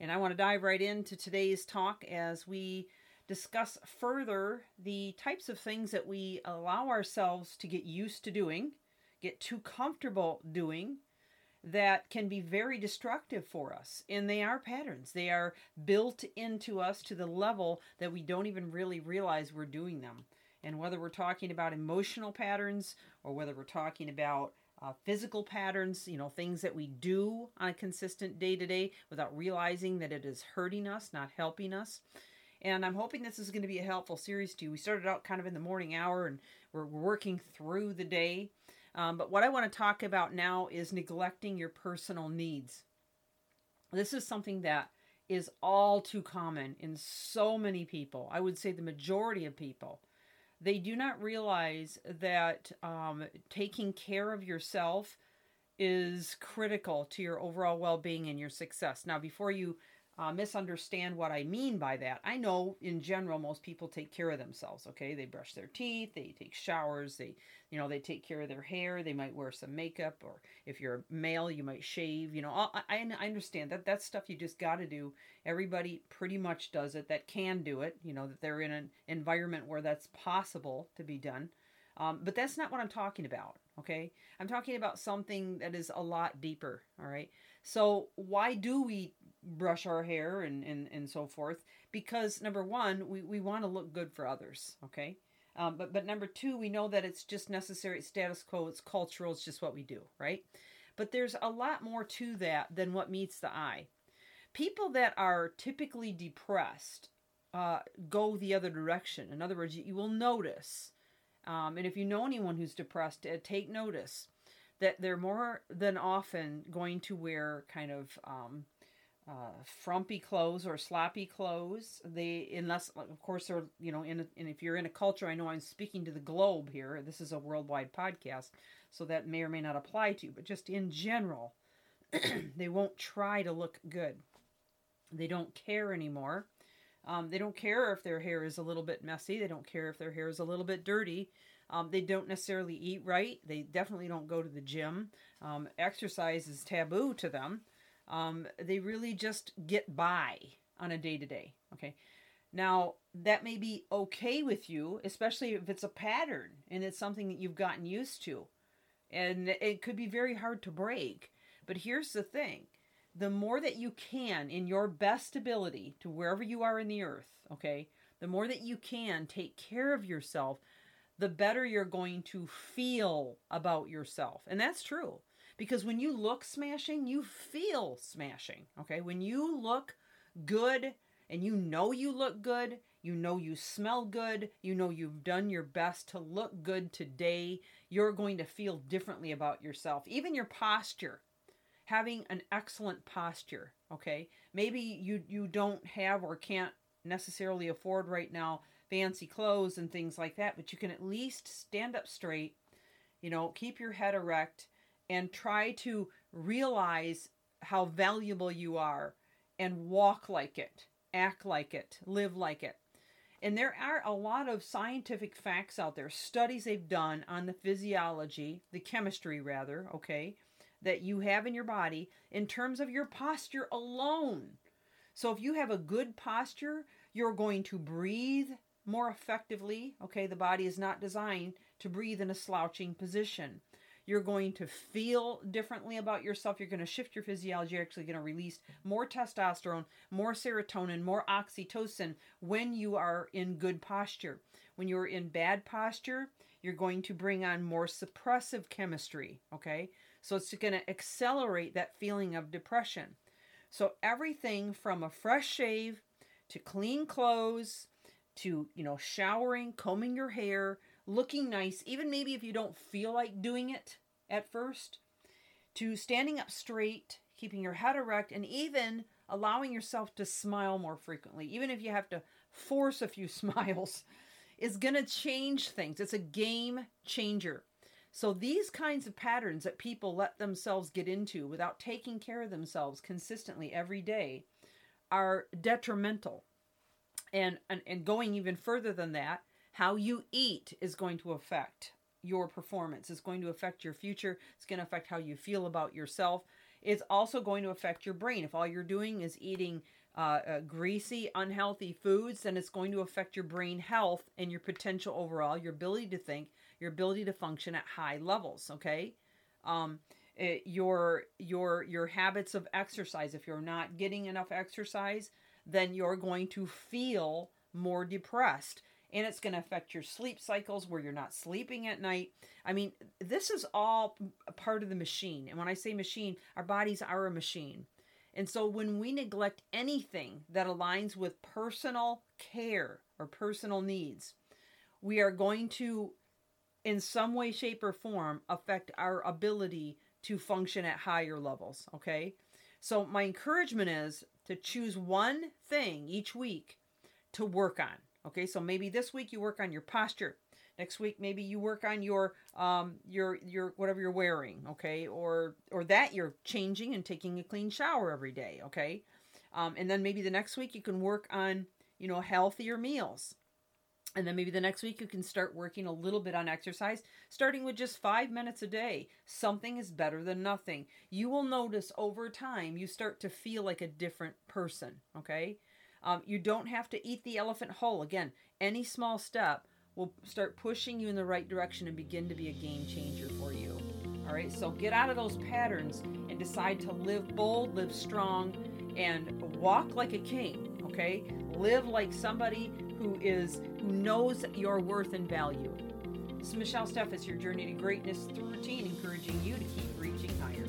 And I want to dive right into today's talk as we discuss further the types of things that we allow ourselves to get used to doing, get too comfortable doing, that can be very destructive for us. And they are patterns. They are built into us to the level that we don't even really realize we're doing them. And whether we're talking about emotional patterns or whether we're talking about uh, physical patterns, you know, things that we do on a consistent day to day without realizing that it is hurting us, not helping us. And I'm hoping this is going to be a helpful series to you. We started out kind of in the morning hour and we're working through the day. Um, but what I want to talk about now is neglecting your personal needs. This is something that is all too common in so many people. I would say the majority of people. They do not realize that um, taking care of yourself is critical to your overall well being and your success. Now, before you uh, misunderstand what I mean by that. I know in general most people take care of themselves. Okay, they brush their teeth, they take showers, they you know they take care of their hair, they might wear some makeup, or if you're a male, you might shave. You know, I, I understand that that's stuff you just got to do. Everybody pretty much does it that can do it. You know that they're in an environment where that's possible to be done. Um, but that's not what I'm talking about. Okay, I'm talking about something that is a lot deeper. All right. So why do we brush our hair and, and, and so forth because number one we, we want to look good for others okay? Um, but but number two we know that it's just necessary status quo it's cultural it's just what we do right? But there's a lot more to that than what meets the eye. People that are typically depressed uh, go the other direction. In other words you, you will notice um, and if you know anyone who's depressed uh, take notice that they're more than often going to wear kind of um, uh, frumpy clothes or sloppy clothes. They, unless of course they're, you know, in, and if you're in a culture, I know I'm speaking to the globe here. This is a worldwide podcast, so that may or may not apply to you. But just in general, they won't try to look good. They don't care anymore. Um, they don't care if their hair is a little bit messy. They don't care if their hair is a little bit dirty. Um, they don't necessarily eat right. They definitely don't go to the gym. Um, exercise is taboo to them. Um, they really just get by on a day to day. Okay. Now, that may be okay with you, especially if it's a pattern and it's something that you've gotten used to. And it could be very hard to break. But here's the thing the more that you can, in your best ability to wherever you are in the earth, okay, the more that you can take care of yourself, the better you're going to feel about yourself. And that's true. Because when you look smashing, you feel smashing. Okay. When you look good and you know you look good, you know you smell good, you know you've done your best to look good today, you're going to feel differently about yourself. Even your posture. Having an excellent posture, okay? Maybe you you don't have or can't necessarily afford right now fancy clothes and things like that, but you can at least stand up straight, you know, keep your head erect and try to realize how valuable you are and walk like it, act like it, live like it. And there are a lot of scientific facts out there, studies they've done on the physiology, the chemistry rather, okay, that you have in your body in terms of your posture alone. So if you have a good posture, you're going to breathe more effectively. Okay, the body is not designed to breathe in a slouching position. You're going to feel differently about yourself. You're going to shift your physiology. You're actually going to release more testosterone, more serotonin, more oxytocin when you are in good posture. When you're in bad posture, you're going to bring on more suppressive chemistry. Okay, so it's going to accelerate that feeling of depression. So everything from a fresh shave to clean clothes to, you know, showering, combing your hair, looking nice, even maybe if you don't feel like doing it at first, to standing up straight, keeping your head erect, and even allowing yourself to smile more frequently, even if you have to force a few smiles, is going to change things. It's a game changer. So, these kinds of patterns that people let themselves get into without taking care of themselves consistently every day are detrimental. And, and, and going even further than that, how you eat is going to affect your performance. It's going to affect your future. It's going to affect how you feel about yourself. It's also going to affect your brain. If all you're doing is eating uh, uh, greasy, unhealthy foods, then it's going to affect your brain health and your potential overall, your ability to think, your ability to function at high levels. Okay, um, it, eh, your your your habits of exercise. If you're not getting enough exercise, then you're going to feel more depressed and it's going to affect your sleep cycles where you're not sleeping at night. I mean, this is all part of the machine. And when I say machine, our bodies are a machine. And so when we neglect anything that aligns with personal care or personal needs, we are going to, in some way, shape, or form, affect our ability to function at higher levels. Okay. So my encouragement is to choose one thing each week to work on Okay, so maybe this week you work on your posture. Next week maybe you work on your um your your whatever you're wearing, okay? Or or that you're changing and taking a clean shower every day, okay? Um, and then maybe the next week you can work on you know healthier meals. And then maybe the next week you can start working a little bit on exercise, starting with just five minutes a day. Something is better than nothing. You will notice over time you start to feel like a different person, okay? Um, you don't have to eat the elephant whole. Again, any small step will start pushing you in the right direction and begin to be a game changer for you. All right, so get out of those patterns and decide to live bold, live strong, and walk like a king. Okay, live like somebody who is who knows your worth and value. This is Michelle Steffes, your journey to greatness through routine, encouraging you to keep reaching higher.